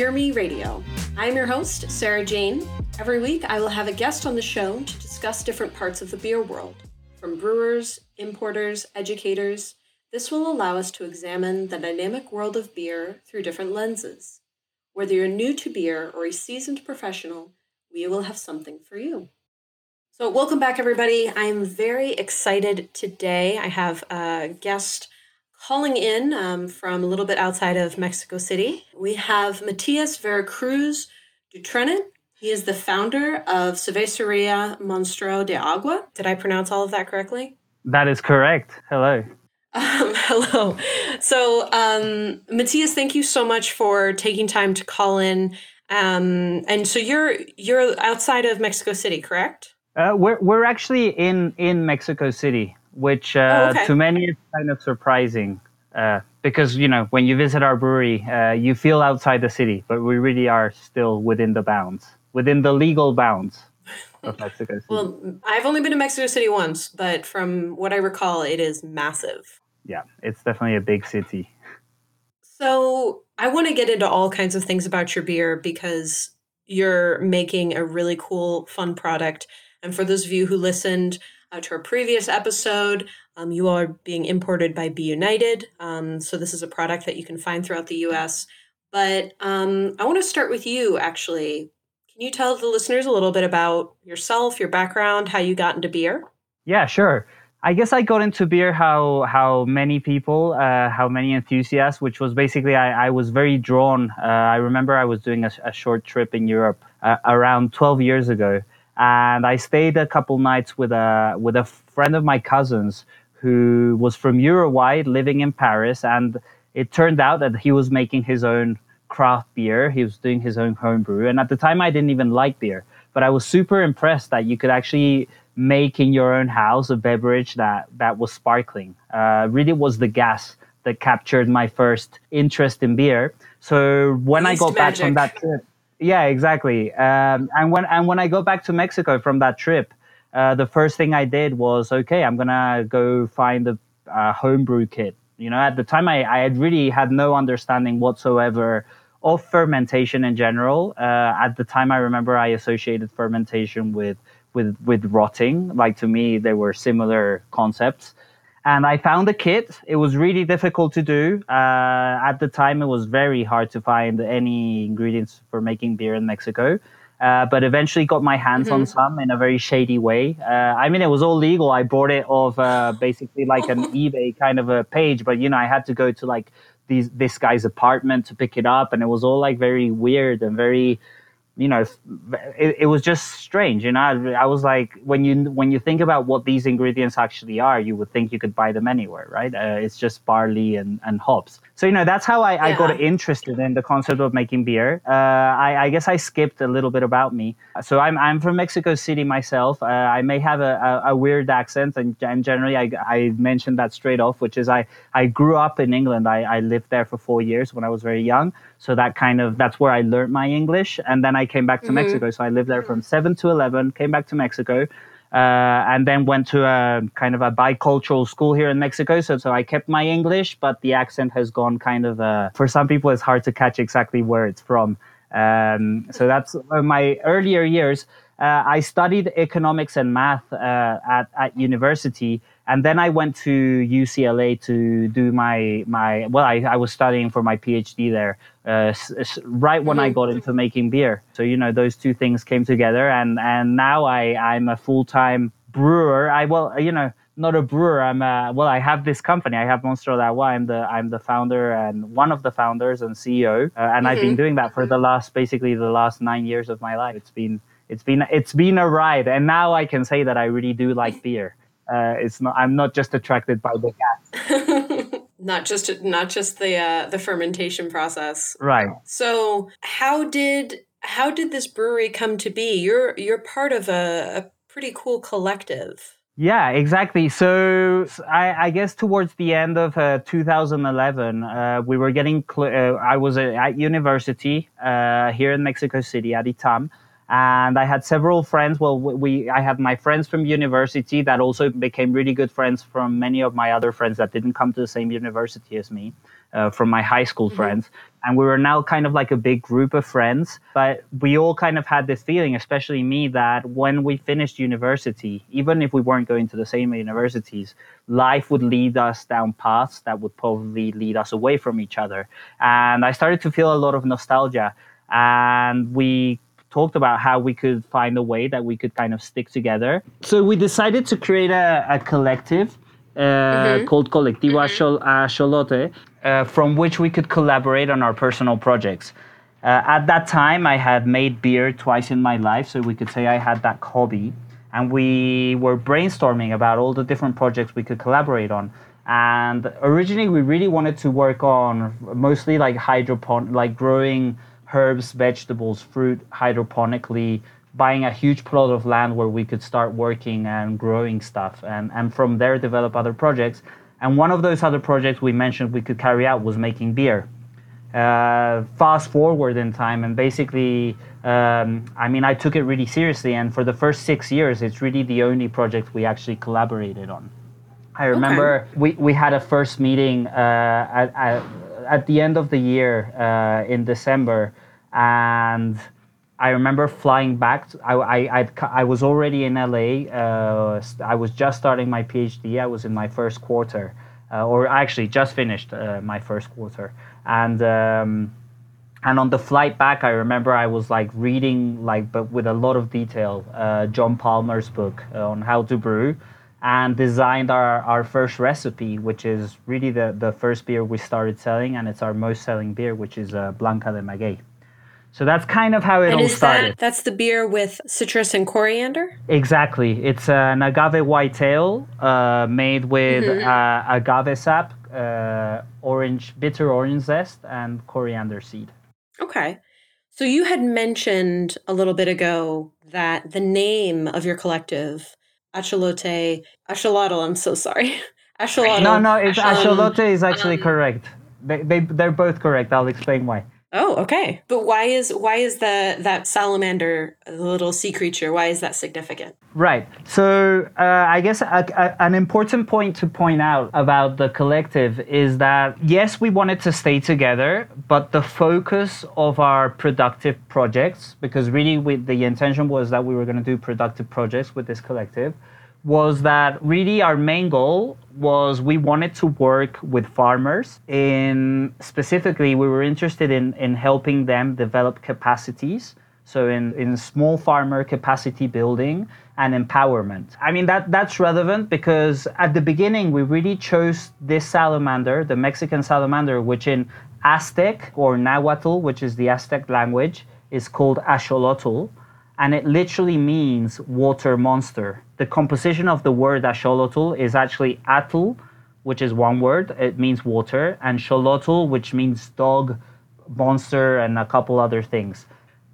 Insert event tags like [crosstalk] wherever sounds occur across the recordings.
Beer Me Radio. I'm your host, Sarah Jane. Every week, I will have a guest on the show to discuss different parts of the beer world, from brewers, importers, educators. This will allow us to examine the dynamic world of beer through different lenses. Whether you're new to beer or a seasoned professional, we will have something for you. So, welcome back, everybody. I'm very excited today. I have a guest calling in um, from a little bit outside of Mexico City. We have Matias Veracruz Dutrenin. He is the founder of Cerveceria Monstruo de Agua. Did I pronounce all of that correctly? That is correct. Hello. Um, [laughs] hello. So, um, Matias, thank you so much for taking time to call in. Um, and so you're you're outside of Mexico City, correct? Uh, we're we're actually in in Mexico City, which uh, Oh, okay. to many is kind of surprising uh, because you know when you visit our brewery, uh, you feel outside the city, but we really are still within the bounds, within the legal bounds of [laughs] Mexico City. Well, I've only been to Mexico City once, but from what I recall, it is massive. yeah, it's definitely a big city. So I want to get into all kinds of things about your beer because you're making a really cool, fun product. And for those of you who listened uh, to our previous episode, um, you are being imported by B. United. Um, so this is a product that you can find throughout the US. But um, I want to start with you, actually. Can you tell the listeners a little bit about yourself, your background, how you got into beer? Yeah, sure. I guess I got into beer how how many people, uh, how many enthusiasts, which was basically I, I was very drawn. Uh, I remember I was doing a, a short trip in Europe uh, around 12 years ago, and I stayed a couple nights with a with a friend of my cousins who was from Uruguay, living in Paris, and it turned out that he was making his own craft beer. He was doing his own homebrew, and at the time I didn't even like beer, but I was super impressed that you could actually make in your own house a beverage that that was sparkling. Uh, really was the gas that captured my first interest in beer. So when I Yeast got back from that trip, yeah, exactly. Um, and when and when I got back to Mexico from that trip, uh, the first thing I did was okay, I'm gonna go find a, a homebrew kit. You know, at the time I, I had really had no understanding whatsoever of fermentation in general. Uh, at the time, I remember I associated fermentation with with with rotting. Like to me, they were similar concepts. And I found a kit. It was really difficult to do. Uh, at the time, it was very hard to find any ingredients for making beer in Mexico. Uh, but eventually got my hands on some in a very shady way. Uh, I mean, it was all legal. I bought it off uh, basically like an [laughs] eBay kind of a page, but you know, I had to go to like these this guy's apartment to pick it up, and it was all like very weird and very you know it, it was just strange. You know I, I was like when you when you think about what these ingredients actually are you would think you could buy them anywhere right? Uh, it's just barley and, and hops. So you know that's how I, I got interested in the concept of making beer. Uh, I, I guess I skipped a little bit about me. So I'm, I'm from Mexico City myself. Uh, I may have a, a, a weird accent and, and generally I, I mentioned that straight off which is I, I grew up in England. I, I lived there for four years when I was very young so that kind of that's where I learned my English, and then I came back to Mexico. So I lived there from seven to eleven. Came back to Mexico, uh, and then went to a kind of a bicultural school here in Mexico. So so I kept my English, but the accent has gone kind of. Uh, for some people, it's hard to catch exactly where it's from. Um, so that's my earlier years. Uh, I studied economics and math uh, at at university, and then I went to UCLA to do my my. Well, I, I was studying for my PhD there. Uh, right when I got into making beer, so you know those two things came together, and and now I I'm a full time brewer. I well you know not a brewer. I'm a, well. I have this company. I have Monster Agua. I'm the I'm the founder and one of the founders and CEO. Uh, and I've been doing that for the last basically the last nine years of my life. It's been it's been it's been a ride, and now I can say that I really do like beer. Uh, it's not. I'm not just attracted by the gas. [laughs] not just not just the uh, the fermentation process. Right. So how did how did this brewery come to be? You're you're part of a, a pretty cool collective. Yeah, exactly. So I guess towards the end of uh, 2011, uh, we were getting. Cl- uh, I was at university uh, here in Mexico City at ITAM, and I had several friends. Well, we I had my friends from university that also became really good friends from many of my other friends that didn't come to the same university as me, uh, from my high school mm-hmm. friends, and we were now kind of like a big group of friends. But we all kind of had this feeling, especially me, that when we finished university, even if we weren't going to the same universities, life would lead us down paths that would probably lead us away from each other. And I started to feel a lot of nostalgia, and we talked about how we could find a way that we could kind of stick together. So we decided to create a, a collective uh, mm-hmm. called Colectivo mm-hmm. Axolote, uh, from which we could collaborate on our personal projects. Uh, at that time, I had made beer twice in my life, so we could say I had that hobby. And we were brainstorming about all the different projects we could collaborate on. And originally, we really wanted to work on mostly like hydroponic, like growing herbs, vegetables, fruit hydroponically, buying a huge plot of land where we could start working and growing stuff, and, and from there develop other projects. And one of those other projects we mentioned we could carry out was making beer. Uh, fast forward in time, and basically, um, I mean, I took it really seriously. And for the first six years, it's really the only project we actually collaborated on. I remember okay. we, we had a first meeting uh, at, at, at, the end of the year uh, in December, and I remember flying back. I, I, I'd, I was already in LA. Uh, I was just starting my PhD. I was in my first quarter, uh, or actually just finished uh, my first quarter. And um, and on the flight back, I remember I was like reading, like, but with a lot of detail, uh, John Palmer's book on how to brew, and designed our, our first recipe, which is really the, the first beer we started selling, and it's our most selling beer, which is uh, Blanca de Maguey. So that's kind of how it and all started. That, that's the beer with citrus and coriander? Exactly. It's an agave white ale uh, made with mm-hmm. uh, agave sap, uh, orange, bitter orange zest, and coriander seed. Okay. So you had mentioned a little bit ago that the name of your collective, Axolote, Axolotl, I'm so sorry. [laughs] Axolotl. No, no, it's Axolote is actually um, correct. They, they, they're both correct. I'll explain why. Oh, okay. But why is why is the that salamander, the little sea creature, why is that significant? Right. So uh, I guess a, a, an important point to point out about the collective is that yes, we wanted to stay together, but the focus of our productive projects, because really we, the intention was that we were going to do productive projects with this collective was that really our main goal was we wanted to work with farmers in specifically we were interested in, in helping them develop capacities. So in, in small farmer capacity building and empowerment. I mean that that's relevant because at the beginning we really chose this salamander the mexican salamander which in aztec or nahuatl which is the aztec language is called axolotl and it literally means water monster. The composition of the word axolotl is actually atl, which is one word, it means water, and xolotl, which means dog, monster, and a couple other things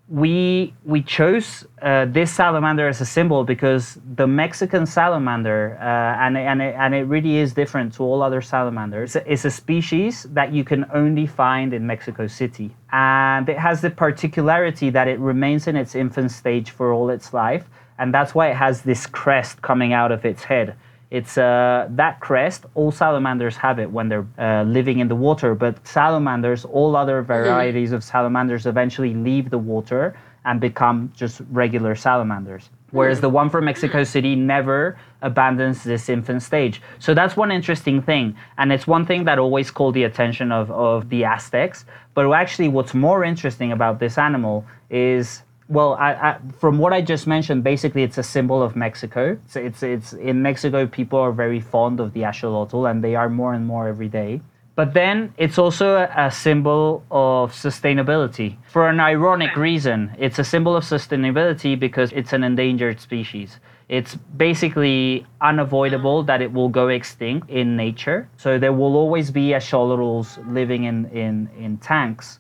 we we chose uh, this salamander as a symbol because the Mexican salamander, uh, and and it, and it really is different to all other salamanders. It's a species that you can only find in Mexico City, and it has the particularity that it remains in its infant stage for all its life, and that's why it has this crest coming out of its head. It's uh, that crest. All salamanders have it when they're uh, living in the water, but salamanders, all other mm-hmm. varieties mm-hmm. of salamanders, eventually leave the water and become just regular salamanders. Whereas the one from Mexico City never abandons this infant stage. So that's one interesting thing. And it's one thing that always called the attention of, of the Aztecs. But actually, what's more interesting about this animal is well, I, I, from what I just mentioned, basically it's a symbol of Mexico. So it's it's in Mexico, people are very fond of the axolotl, and they are more and more every day. But then it's also a, a symbol of sustainability. For an ironic reason, it's a symbol of sustainability because it's an endangered species. It's basically unavoidable that it will go extinct in nature. So there will always be axolotls living in, in, in tanks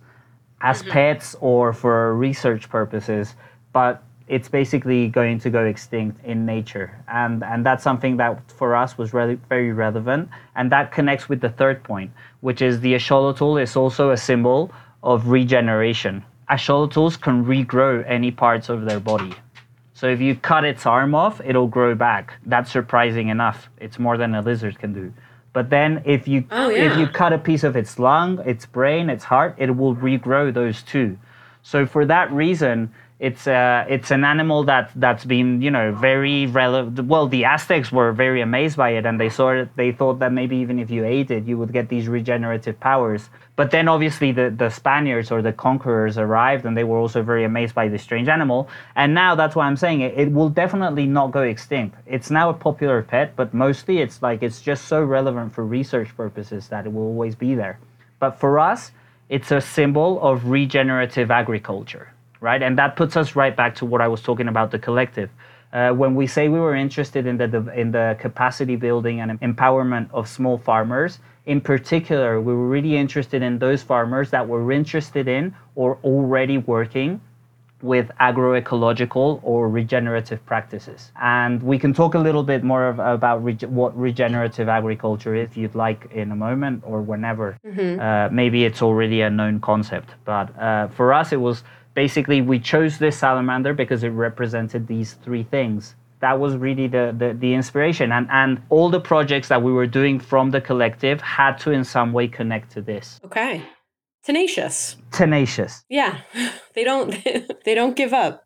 as mm-hmm. pets or for research purposes, but it's basically going to go extinct in nature. And, and that's something that for us was really very relevant. And that connects with the third point, which is the axolotl is also a symbol of regeneration. axolotls can regrow any parts of their body. So if you cut its arm off, it'll grow back. That's surprising enough. It's more than a lizard can do. But then if you Oh, if you cut a piece of its lung, its brain, its heart, it will regrow those too. So for that reason, it's uh, it's an animal that that's been you know very relevant. Well, the Aztecs were very amazed by it, and they saw it. They thought that maybe even if you ate it, you would get these regenerative powers. But then obviously the the Spaniards or the conquerors arrived, and they were also very amazed by this strange animal. And now that's why I'm saying it. It will definitely not go extinct. It's now a popular pet, but mostly it's like it's just so relevant for research purposes that it will always be there. But for us, it's a symbol of regenerative agriculture, right? And that puts us right back to what I was talking about the collective. Uh, when we say we were interested in the in the capacity building and empowerment of small farmers, in particular, we were really interested in those farmers that were interested in or already working with agroecological or regenerative practices. And we can talk a little bit more of, about reg- what regenerative agriculture is, if you'd like, in a moment or whenever. Uh, maybe it's already a known concept. But uh, for us, it was basically we chose this salamander because it represented these three things. That was really the, the, the inspiration. And, and all the projects that we were doing from the collective had to, in some way, connect to this. Okay. Tenacious. Tenacious. Yeah. [laughs] They don't [laughs] they don't give up.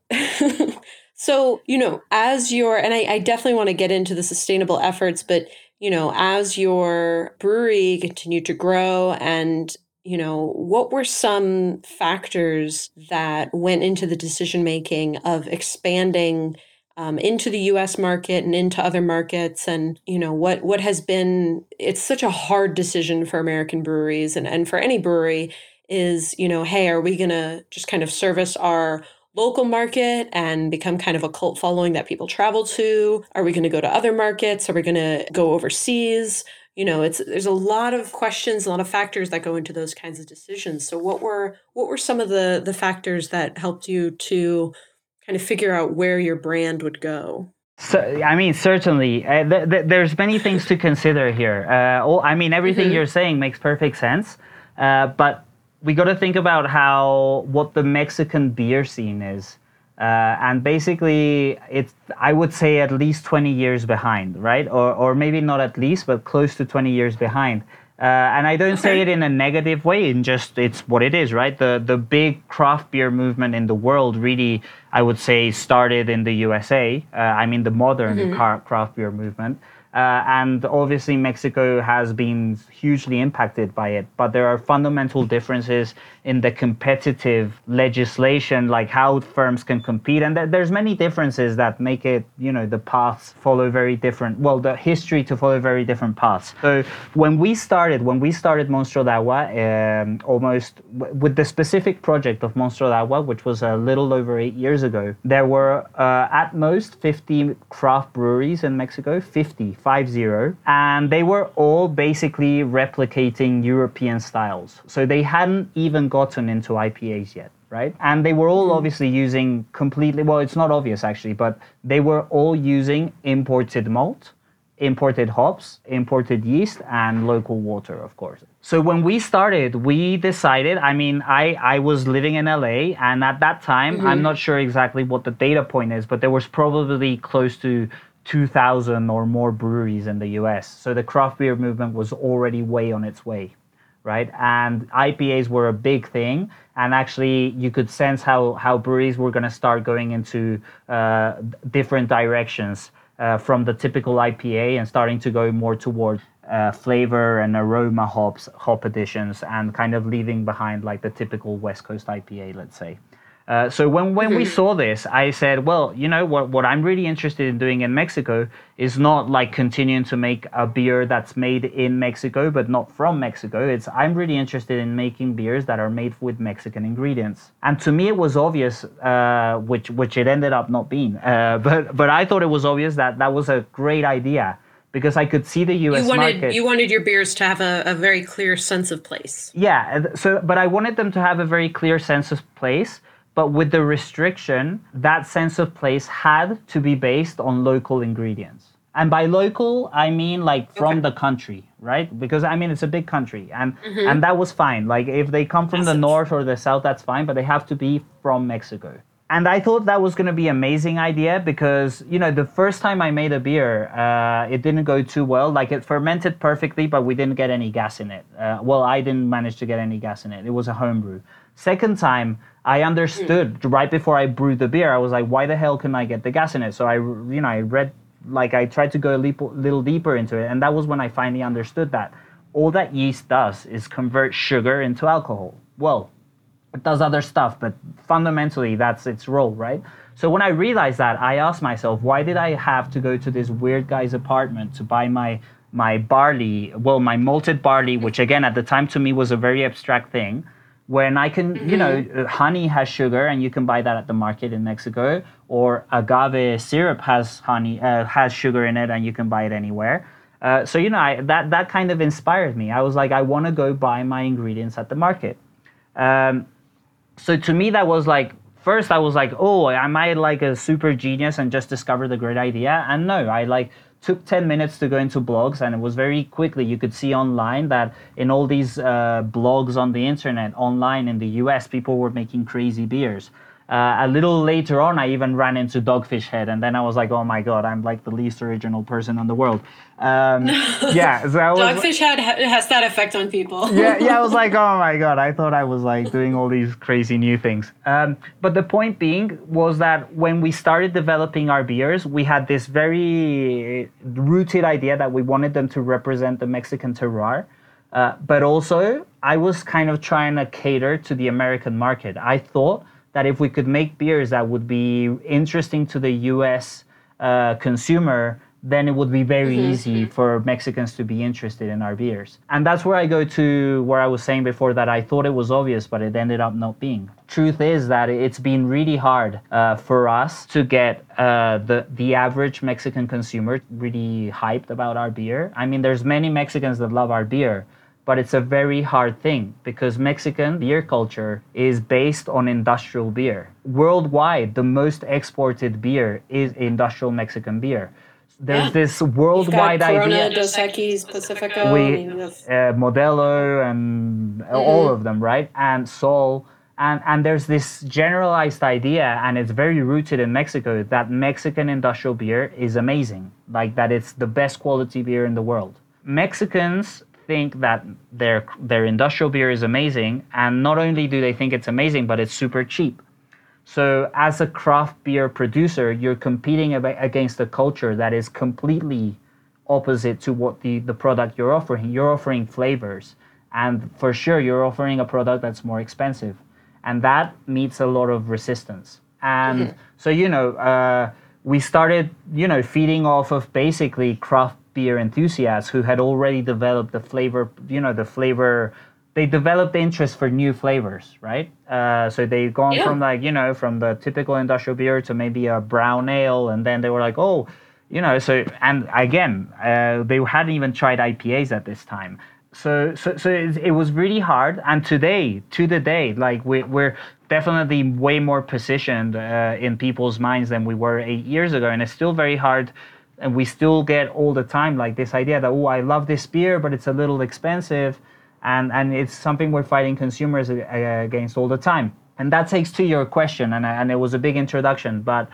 [laughs] so, you know, as your and I, I definitely want to get into the sustainable efforts, but you know, as your brewery continued to grow and you know, what were some factors that went into the decision making of expanding um, into the U.S. market and into other markets, and you know what what has been? It's such a hard decision for American breweries and and for any brewery is you know, hey, are we gonna just kind of service our local market and become kind of a cult following that people travel to? Are we going to go to other markets? Are we going to go overseas? You know, it's there's a lot of questions, a lot of factors that go into those kinds of decisions. So what were what were some of the the factors that helped you to kind of figure out where your brand would go? So, I mean, certainly, uh, th- th- there's many things to consider here. Uh, all, I mean, everything you're saying makes perfect sense, uh, but we got to think about how what the Mexican beer scene is, uh, and basically, it's I would say at least 20 years behind, right? Or or maybe not at least, but close to 20 years behind. Uh, and I don't say it in a negative way. In just it's what it is, right? The the big craft beer movement in the world really, I would say, started in the USA. Uh, I mean, the modern car- craft beer movement. Uh, and obviously, Mexico has been hugely impacted by it. But there are fundamental differences in the competitive legislation, like how firms can compete, and th- there's many differences that make it, you know, the paths follow very different. Well, the history to follow very different paths. So when we started, when we started Monstruo de Agua, um, almost w- with the specific project of Monstruo de Agua, which was a little over eight years ago, there were uh, at most 50 craft breweries in Mexico, 50, 50, and they were all basically replicating European styles. So they hadn't even gotten into IPAs yet. Right. And they were all mm-hmm. obviously using completely, well, it's not obvious actually, but they were all using imported malt, imported hops, imported yeast, and local water, of course. So when we started, we decided, I mean, I, I was living in LA, and at that time, I'm mm-hmm. not sure exactly what the data point is, but there was probably close to 2,000 or more breweries in the US. So the craft beer movement was already way on its way right? And IPAs were a big thing, and actually you could sense how how breweries were going to start going into uh, different directions uh, from the typical IPA and starting to go more toward uh, flavor and aroma hops, hop additions, and kind of leaving behind like the typical West Coast IPA, let's say. Uh, so when, when we saw this, I said, well, you know what? What I'm really interested in doing in Mexico is not like continuing to make a beer that's made in Mexico, but not from Mexico. It's I'm really interested in making beers that are made with Mexican ingredients. And to me, it was obvious, uh, which which it ended up not being. Uh, [laughs] but but I thought it was obvious that that was a great idea because I could see the U.S. You wanted market. you wanted your beers to have a, a very clear sense of place. Yeah, so but I wanted them to have a very clear sense of place, but with the restriction, that sense of place had to be based on local ingredients. And by local, I mean like from okay. the country, right? Because I mean it's a big country, and mm-hmm. and that was fine. Like if they come from the north or the south, that's fine, but they have to be from Mexico. And I thought that was going to be an amazing idea because you know the first time I made a beer, uh, it didn't go too well. Like it fermented perfectly, but we didn't get any gas in it. Uh, well, I didn't manage to get any gas in it. It was a homebrew. Second time, I understood mm. right before I brewed the beer. I was like, why the hell can I get the gas in it? So I, you know, I read like I tried to go a little deeper into it, and that was when I finally understood that all that yeast does is convert sugar into alcohol. Well, it does other stuff, but fundamentally that's its role, right? So when I realized that, I asked myself, why did I have to go to this weird guy's apartment to buy my my barley, well, my malted barley, which again at the time to me was a very abstract thing when I can, mm-hmm. you know, mm-hmm. honey has sugar and you can buy that at the market in Mexico, or agave syrup has honey uh, has sugar in it and you can buy it anywhere. Uh, so you know, I, that that kind of inspired me. I was like, I want to go buy my ingredients at the market. Um, so to me, that was like first I was like, oh, am I like a super genius and just discovered the great idea? And no, I like took 10 minutes to go into blogs and it was very quickly you could see online that in all these uh, blogs on the internet online in the us people were making crazy beers uh, a little later on, I even ran into Dogfish Head, and then I was like, "Oh my god, I'm like the least original person in the world." Um, [laughs] yeah, so Dogfish Head has that effect on people. yeah, yeah, I was like, [laughs] "Oh my god," I thought I was like doing all these crazy new things. Um, but the point being was that when we started developing our beers, we had this very rooted idea that we wanted them to represent the Mexican terroir. Uh, but also, I was kind of trying to cater to the American market. I thought that if we could make beers that would be interesting to the US uh, consumer, then it would be very mm-hmm. easy for Mexicans to be interested in our beers. And that's where I go to where I was saying before that I thought it was obvious, but it ended up not being. Truth is that it's been really hard uh, for us to get uh, the the average Mexican consumer really hyped about our beer. I mean, there's many Mexicans that love our beer, but it's a very hard thing because Mexican beer culture is based on industrial beer. Worldwide, the most exported beer is industrial Mexican beer. There's yeah. this worldwide Corona, idea. Dos Equis, Pacifico, we, uh, Modelo, and mm-hmm. all of them, right? And Sol. And, and there's this generalized idea, and it's very rooted in Mexico, that Mexican industrial beer is amazing. Like that it's the best quality beer in the world. Mexicans think that their their industrial beer is amazing, and not only do they think it's amazing, but it's super cheap. So as a craft beer producer, you're competing against a culture that is completely opposite to what the, the product you're offering. You're offering flavors, and for sure, you're offering a product that's more expensive, and that meets a lot of resistance. And mm-hmm. so you know, uh, we started you know feeding off of basically craft beer enthusiasts who had already developed the flavor, you know, the flavor. They developed interest for new flavors, right? Uh, so they've gone yeah. from like you know from the typical industrial beer to maybe a brown ale, and then they were like, oh, you know. So and again, uh, they hadn't even tried IPAs at this time. So so so it, it was really hard. And today, to the day, like we, we're definitely way more positioned uh, in people's minds than we were eight years ago, and it's still very hard and we still get all the time like this idea that oh i love this beer but it's a little expensive and and it's something we're fighting consumers against all the time and that takes to your question and, and it was a big introduction but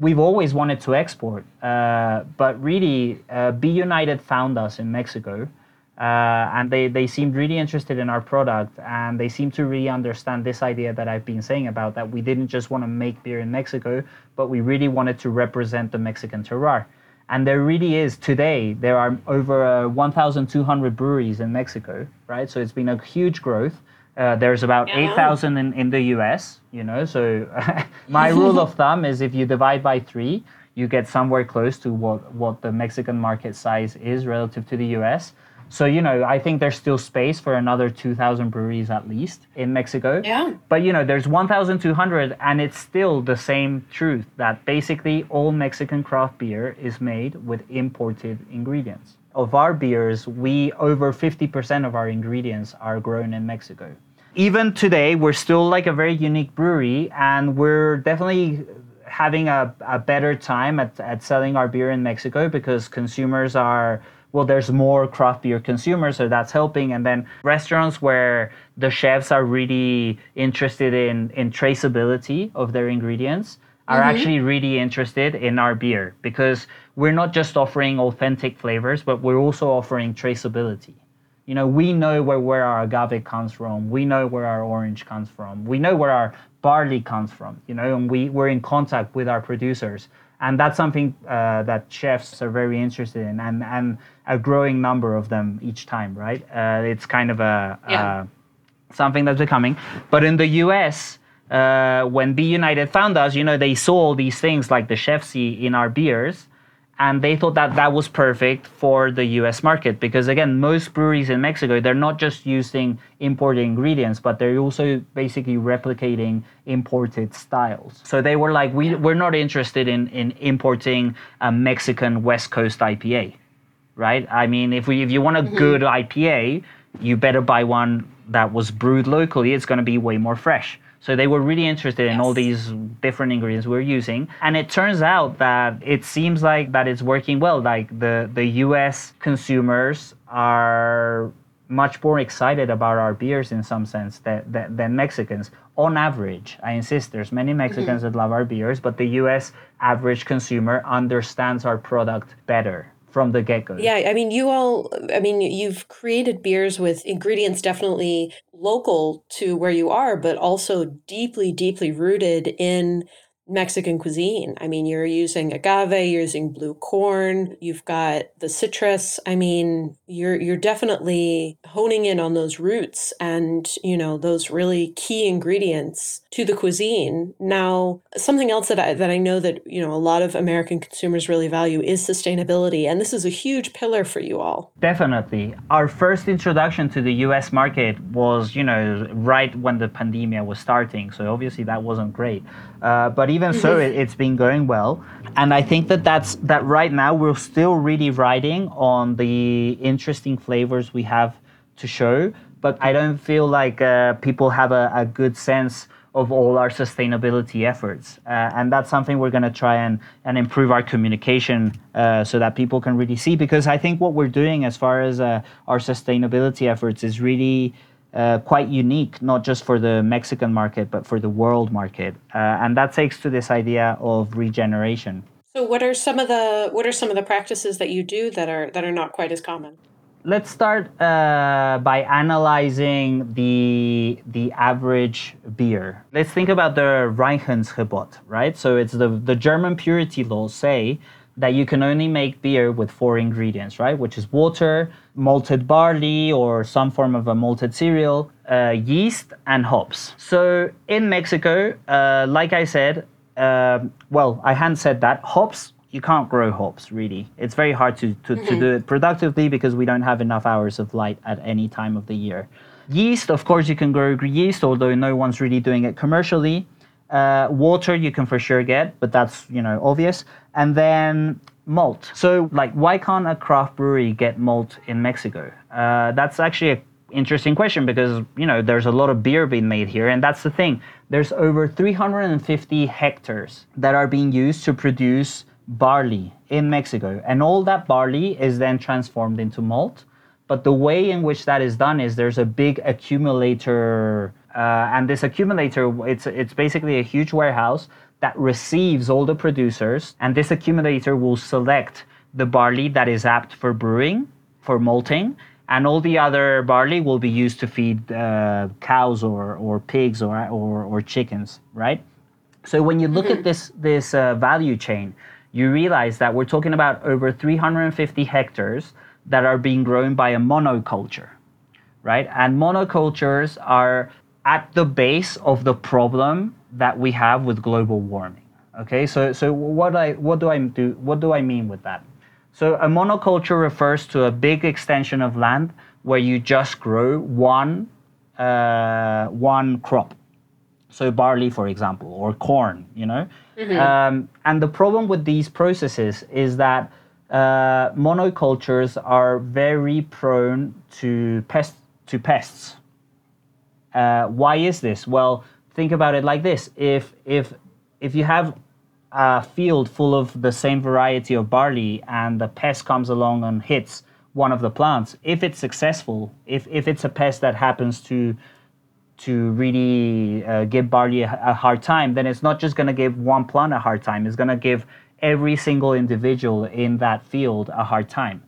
we've always wanted to export uh, but really uh, B. United found us in mexico uh, and they, they seemed really interested in our product and they seemed to really understand this idea that I've been saying about that we didn't just want to make beer in Mexico, but we really wanted to represent the Mexican terroir. And there really is today, there are over uh, 1,200 breweries in Mexico, right? So it's been a huge growth. Uh, there's about yeah. 8,000 in, in the US, you know. So [laughs] my rule of thumb is if you divide by three, you get somewhere close to what, what the Mexican market size is relative to the US. So, you know, I think there's still space for another 2,000 breweries at least in Mexico. Yeah. But, you know, there's 1,200, and it's still the same truth that basically all Mexican craft beer is made with imported ingredients. Of our beers, we over 50% of our ingredients are grown in Mexico. Even today, we're still like a very unique brewery, and we're definitely having a, a better time at, at selling our beer in Mexico because consumers are well there's more craft beer consumers so that's helping. And then restaurants where the chefs are really interested in in traceability of their ingredients are mm-hmm. actually really interested in our beer because we're not just offering authentic flavors but we're also offering traceability. You know we know where, where our agave comes from. We know where our orange comes from. We know where our barley comes from you know and we, we're in contact with our producers and that's something uh, that chefs are very interested in and, and a growing number of them each time right? Uh, it's kind of a yeah. uh, something that's becoming. But in the us uh, when B. United found us you know they saw all these things like the chef see in our beers and they thought that that was perfect for the US market because again most breweries in Mexico they're not just using imported ingredients but they're also basically replicating imported styles. So they were like we, we're not interested in, in importing a Mexican West Coast IPA right? I mean if we if you want a mm-hmm. good IPA you better buy one that was brewed locally. It's going to be way more fresh so they were really interested in all these different ingredients we are using. And it turns out that it seems like that it's working well. Like the, the US consumers are much more excited about our beers in some sense that, that, than Mexicans. On average, I insist, there's many Mexicans mm-hmm. that love our beers, but the US average consumer understands our product better from the get go. Yeah, I mean, you all, I mean, you've created beers with ingredients definitely local to where you are, but also deeply, deeply rooted in Mexican cuisine. I mean, you're using agave, you're using blue corn, you've got the citrus. I mean, you're you're definitely honing in on those roots and, you know, those really key ingredients to the cuisine. Now, something else that I that I know that, you know, a lot of American consumers really value is sustainability, and this is a huge pillar for you all. Definitely. Our first introduction to the US market was, you know, right when the pandemic was starting. So obviously that wasn't great. Uh, but even so, it, has been going well, and I think that that's that. Right now, we're still really riding on the interesting flavors we have to show, but I don't feel like uh, people have a, a, good sense of all our sustainability efforts, uh, and that's something we're going to try and and improve our communication uh, so that people can really see. Because I think what we're doing as far as uh, our sustainability efforts is really uh, quite unique, not just for the Mexican market, but for the world market. Uh, and that takes to this idea of regeneration. So, what are some of the what are some of the practices that you do that are that are not quite as common? Let's start uh, by analyzing the the average beer. Let's think about the Reinheitsgebot, right? So it's the the German purity laws say that you can only make beer with four ingredients, right? Which is water, malted barley, or some form of a malted cereal, uh, yeast, and hops. So in Mexico, uh, like I said, uh, well, I hadn't said that. Hops, you can't grow hops really. It's very hard to, to, mm-hmm. to do it productively because we don't have enough hours of light at any time of the year. Yeast, of course, you can grow yeast, although no one's really doing it commercially. Uh, water you can for sure get, but that's you know obvious. And then malt. So like, why can't a craft brewery get malt in Mexico? Uh, that's actually an interesting question because you know there's a lot of beer being made here, and that's the thing. There's over 350 hectares that are being used to produce barley in Mexico, and all that barley is then transformed into malt. But the way in which that is done is there's a big accumulator uh, and this accumulator, it's, it's basically a huge warehouse that receives all the producers, and this accumulator will select the barley that is apt for brewing, for malting, and all the other barley will be used to feed uh, cows or, or pigs or, or, or, chickens, right? So when you look mm-hmm. at this, this uh, value chain, you realize that we're talking about over 350 hectares that are being grown by a monoculture, right? And monocultures are at the base of the problem that we have with global warming. Okay, so so what I what do I do what do I mean with that? So a monoculture refers to a big extension of land where you just grow one uh, one crop. So barley, for example, or corn. You know, mm-hmm. um, and the problem with these processes is that uh, monocultures are very prone to pest to pests uh, why is this? Well, think about it like this: if if if you have a field full of the same variety of barley and the pest comes along and hits one of the plants, if it's successful, if, if it's a pest that happens to to really uh, give barley a, a, hard time, then it's not just going to give one plant a hard time. It's going to give every single individual in that field a hard time.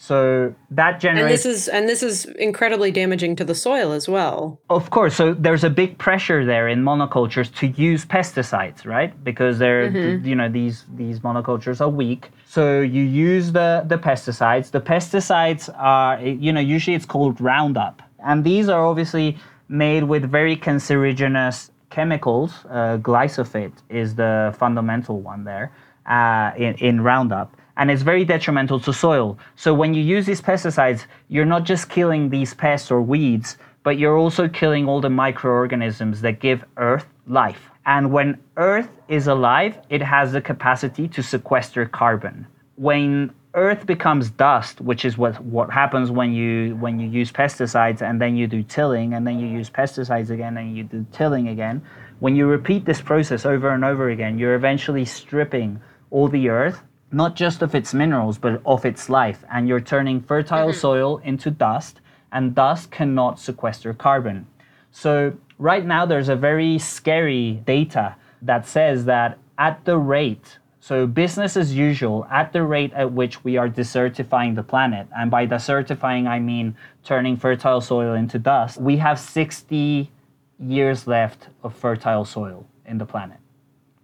So that generates. And this is and this is incredibly damaging to the soil as well. Of course. So there's a big pressure there in monocultures to use pesticides, right? Because they're mm-hmm. you know these these monocultures are weak. So you use the the pesticides. The pesticides are you know usually it's called Roundup, and these are obviously made with very cancerogenious chemicals. Uh, glyphosate is the fundamental one there uh, in, in Roundup. And it's very detrimental to soil. So when you use these pesticides, you're not just killing these pests or weeds, but you're also killing all the microorganisms that give Earth life. And when Earth is alive, it has the capacity to sequester carbon. When earth becomes dust, which is what, what happens when you when you use pesticides and then you do tilling and then you use pesticides again and you do tilling again. When you repeat this process over and over again, you're eventually stripping all the earth, not just of its minerals, but of its life. And you're turning fertile mm-hmm. soil into dust, and dust cannot sequester carbon. So right now there's a very scary data that says that at the rate so business as usual at the rate at which we are desertifying the planet, and by desertifying I mean turning fertile soil into dust, we have 60 years left of fertile soil in the planet,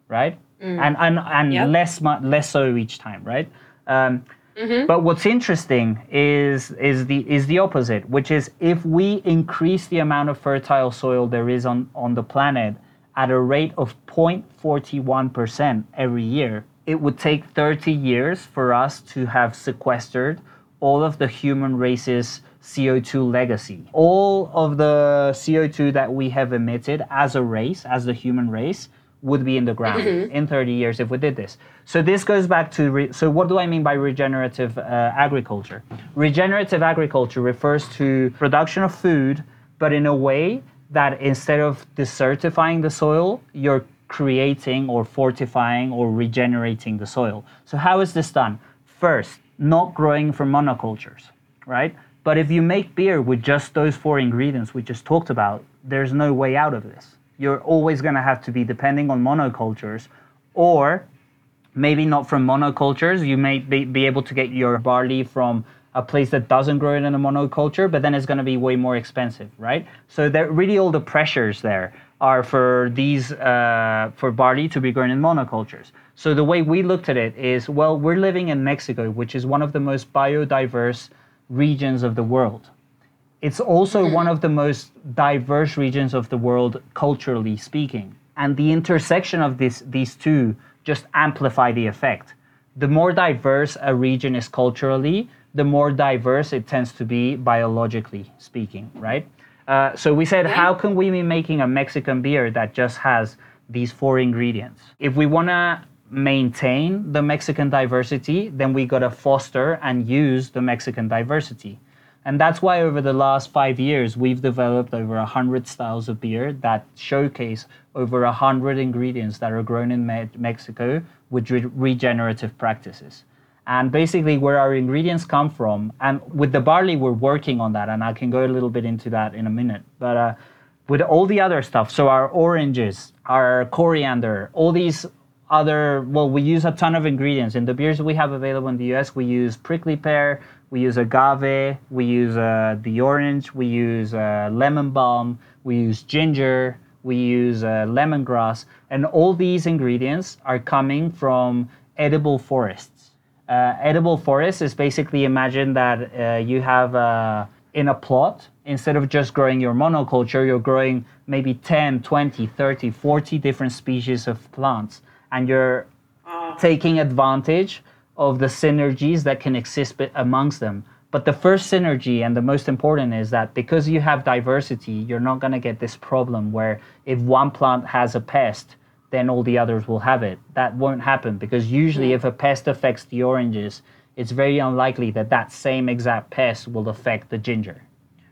right? Mm. And and, and yep. less less so each time, right? Um, mm-hmm. But what's interesting is is the is the opposite, which is if we increase the amount of fertile soil there is on on the planet at a rate of 0.41% every year, it would take 30 years for us to have sequestered all of the human race's CO2 legacy. All of the CO2 that we have emitted as a race, as the human race, would be in the ground mm-hmm. in 30 years if we did this. So this goes back to re- so what do I mean by regenerative uh, agriculture? Regenerative agriculture refers to production of food, but in a way that instead of desertifying the soil, you're creating or fortifying or regenerating the soil. So, how is this done? First, not growing from monocultures, right? But if you make beer with just those four ingredients we just talked about, there's no way out of this. You're always going to have to be depending on monocultures, or maybe not from monocultures. You may be, be able to get your barley from a place that doesn't grow it in a monoculture, but then it's going to be way more expensive, right? So there really all the pressures there are for these uh, for barley to be grown in monocultures. So the way we looked at it is, well, we're living in Mexico, which is one of the most biodiverse regions of the world. It's also mm-hmm. one of the most diverse regions of the world culturally speaking. And the intersection of this, these two just amplify the effect. The more diverse a region is culturally, the more diverse it tends to be biologically speaking, right? Uh, so we said, how can we be making a Mexican beer that just has these four ingredients? If we want to maintain the Mexican diversity, then we got to foster and use the Mexican diversity. And that's why over the last five years, we've developed over 100 styles of beer that showcase over 100 ingredients that are grown in Me- Mexico with re- regenerative practices and basically where our ingredients come from. And with the barley, we're working on that, and I can go a little bit into that in a minute. But uh, with all the other stuff, so our oranges, our coriander, all these other, well, we use a ton of ingredients. In the beers we have available in the US, we use prickly pear, we use agave, we use uh, the orange, we use uh, lemon balm, we use ginger, we use uh, lemongrass, and all these ingredients are coming from edible forests. Uh, edible forest is basically imagine that uh, you have uh, in a plot, instead of just growing your monoculture, you're growing maybe 10, 20, 30, 40 different species of plants. And you're ah. taking advantage of the synergies that can exist amongst them. But the first synergy and the most important is that because you have diversity, you're not going to get this problem where if one plant has a pest, then all the others will have it. That won't happen because usually, if a pest affects the oranges, it's very unlikely that that same exact pest will affect the ginger,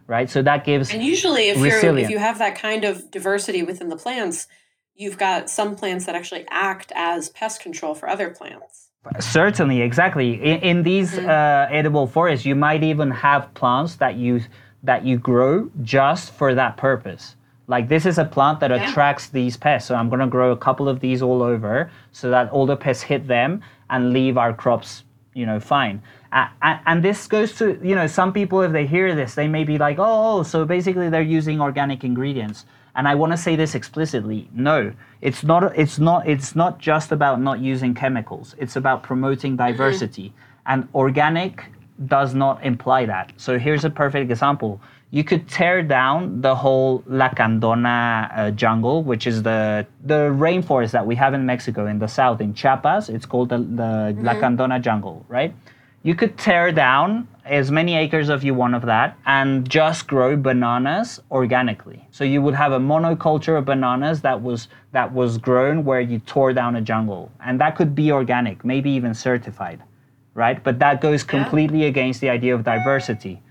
right? So that gives and usually if you're, if you have that kind of diversity within the plants, you've got some plants that actually act as pest control for other plants. Certainly, exactly. In, in these mm-hmm. uh, edible forests, you might even have plants that you that you grow just for that purpose. Like this is a plant that yeah. attracts these pests, so I'm going to grow a couple of these all over, so that all the pests hit them and leave our crops, you know, fine. Uh, and this goes to you know some people if they hear this, they may be like, oh, so basically they're using organic ingredients and I want to say this explicitly. No, it's not. It's not. It's not just about not using chemicals. It's about promoting mm-hmm. diversity, mm-hmm. and organic does not imply that. So here's a perfect example. You could tear down the whole Lacandona uh, jungle, which is the the rainforest that we have in Mexico in the south in Chiapas. It's called the, the mm-hmm. Lacandona jungle, right? You could tear down as many acres of you want of that and just grow bananas organically. So you would have a monoculture of bananas that was that was grown where you tore down a jungle. And that could be organic, maybe even certified. Right? But that goes completely yeah. against the idea of diversity.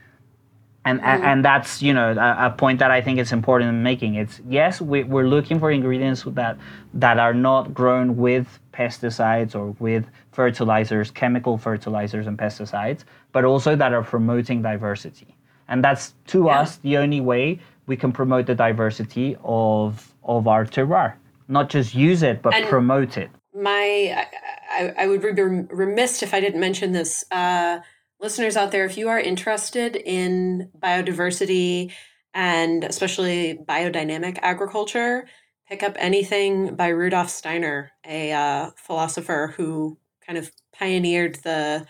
And, mm-hmm. and that's you know a, a, point that I think is important in making. It's yes, we, we're looking for ingredients that that are not grown with pesticides or with fertilizers, chemical fertilizers and pesticides, but also that are promoting diversity. And that's to yeah. us the only way we can promote the diversity of of our terroir. Not just use it, but and promote it. My, I, I, would be remiss if I didn't mention this. Uh, listeners out there, if you are interested in biodiversity and especially biodynamic agriculture, pick up anything by Rudolf Steiner, a uh, philosopher who kind of pioneered the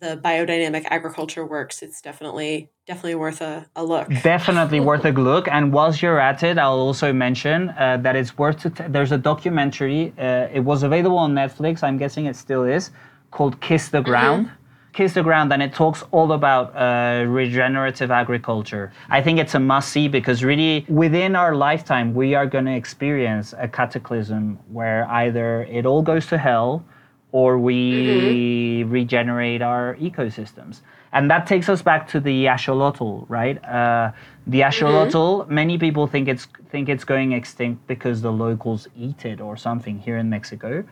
the biodynamic agriculture works, it's definitely definitely worth a, a look. Definitely worth a look. And whilst you're at it, I'll also mention uh, that it's worth it. There's a documentary. Uh, it was available on Netflix. I'm guessing it still is, called "Kiss the Ground." Mm-hmm. Kiss the Ground, and it talks all about uh, regenerative agriculture. I think it's a must see because really within our lifetime, we are going to experience a cataclysm where either it all goes to hell or we mm-hmm. regenerate our ecosystems. And that takes us back to the axolotl, right? Uh, the axolotl, mm-hmm. many people think it's think it's going extinct because the locals eat it or something here in Mexico.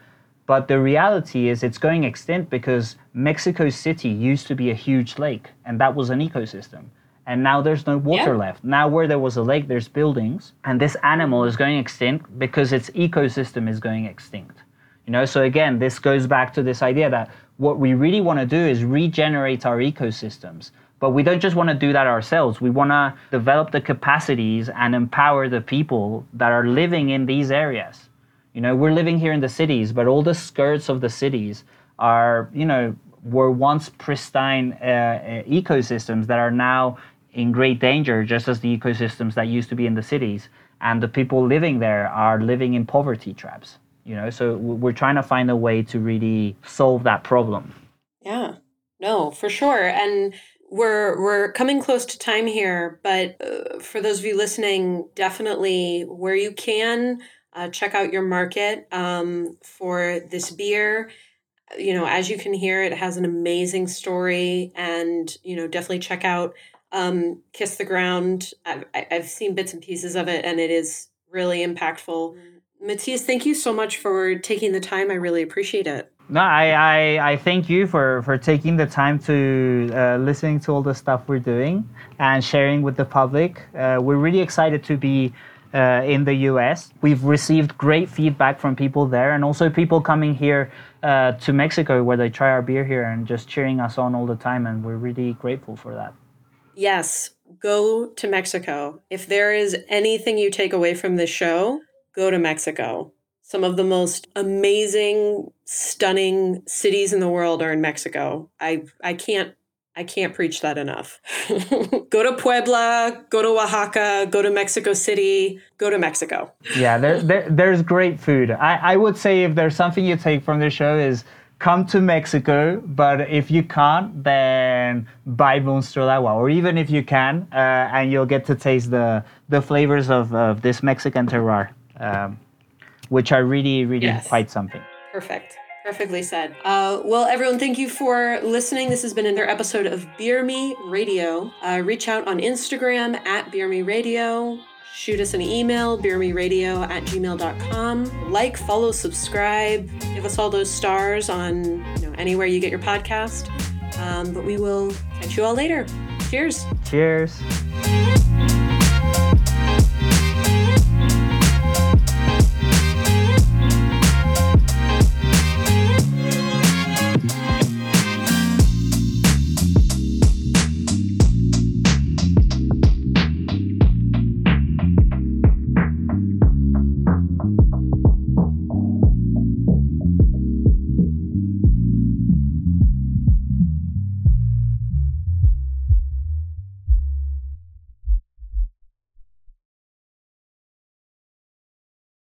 But the reality is it's going extinct because Mexico City used to be a huge lake and that was an ecosystem. And now there's no water yeah. left. Now where there was a lake, there's buildings. And this animal is going extinct because its ecosystem is going extinct. You know, so again, this goes back to this idea that what we really want to do is regenerate our ecosystems. But we don't just want to do that ourselves. We want to develop the capacities and empower the people that are living in these areas. You know, we're living here in the cities, but all the skirts of the cities are, you know, were once pristine uh, uh ecosystems that are now in great danger, just as the ecosystems that used to be in the cities. And the people living there are living in poverty traps you know? So we're trying to find a way to really solve that problem. Yeah. No for sure. And we're we're coming close to time here but uh, for those of you listening definitely where you can uh, check out your market um, for this beer you know as you can hear it has an amazing story and you know definitely check out um, kiss the ground I've, I've seen bits and pieces of it and it is really impactful Matthias, thank you so much for taking the time. I really appreciate it. No, I, I, I thank you for, for taking the time to uh, listening to all the stuff we're doing and sharing with the public. Uh, we're really excited to be uh, in the US. We've received great feedback from people there and also people coming here uh, to Mexico where they try our beer here and just cheering us on all the time. And we're really grateful for that. Yes, go to Mexico. If there is anything you take away from this show, go to Mexico. Some of the most amazing, stunning cities in the world are in Mexico. I I can't I can't preach that enough. [laughs] go to Puebla, go to Oaxaca, go to Mexico City, go to Mexico. yeah, there, there, there's great food. I, I would say if there's something you take from the show is come to Mexico, but if you can't, then buy Monstruo de Agua. Or even if you can, uh, and you'll get to taste the, the flavors of, of this Mexican terroir um, which are really, really yes. quite something. Perfect. Perfectly said. Uh, well, everyone, thank you for listening. This has been another episode of Beer Me Radio. Uh, reach out on Instagram at Beer Me Radio. shoot us an email, beermeradio at gmail.com. Like, follow, subscribe, give us all those stars on you know anywhere you get your podcast. Um, but we will catch you all later. Cheers. Cheers.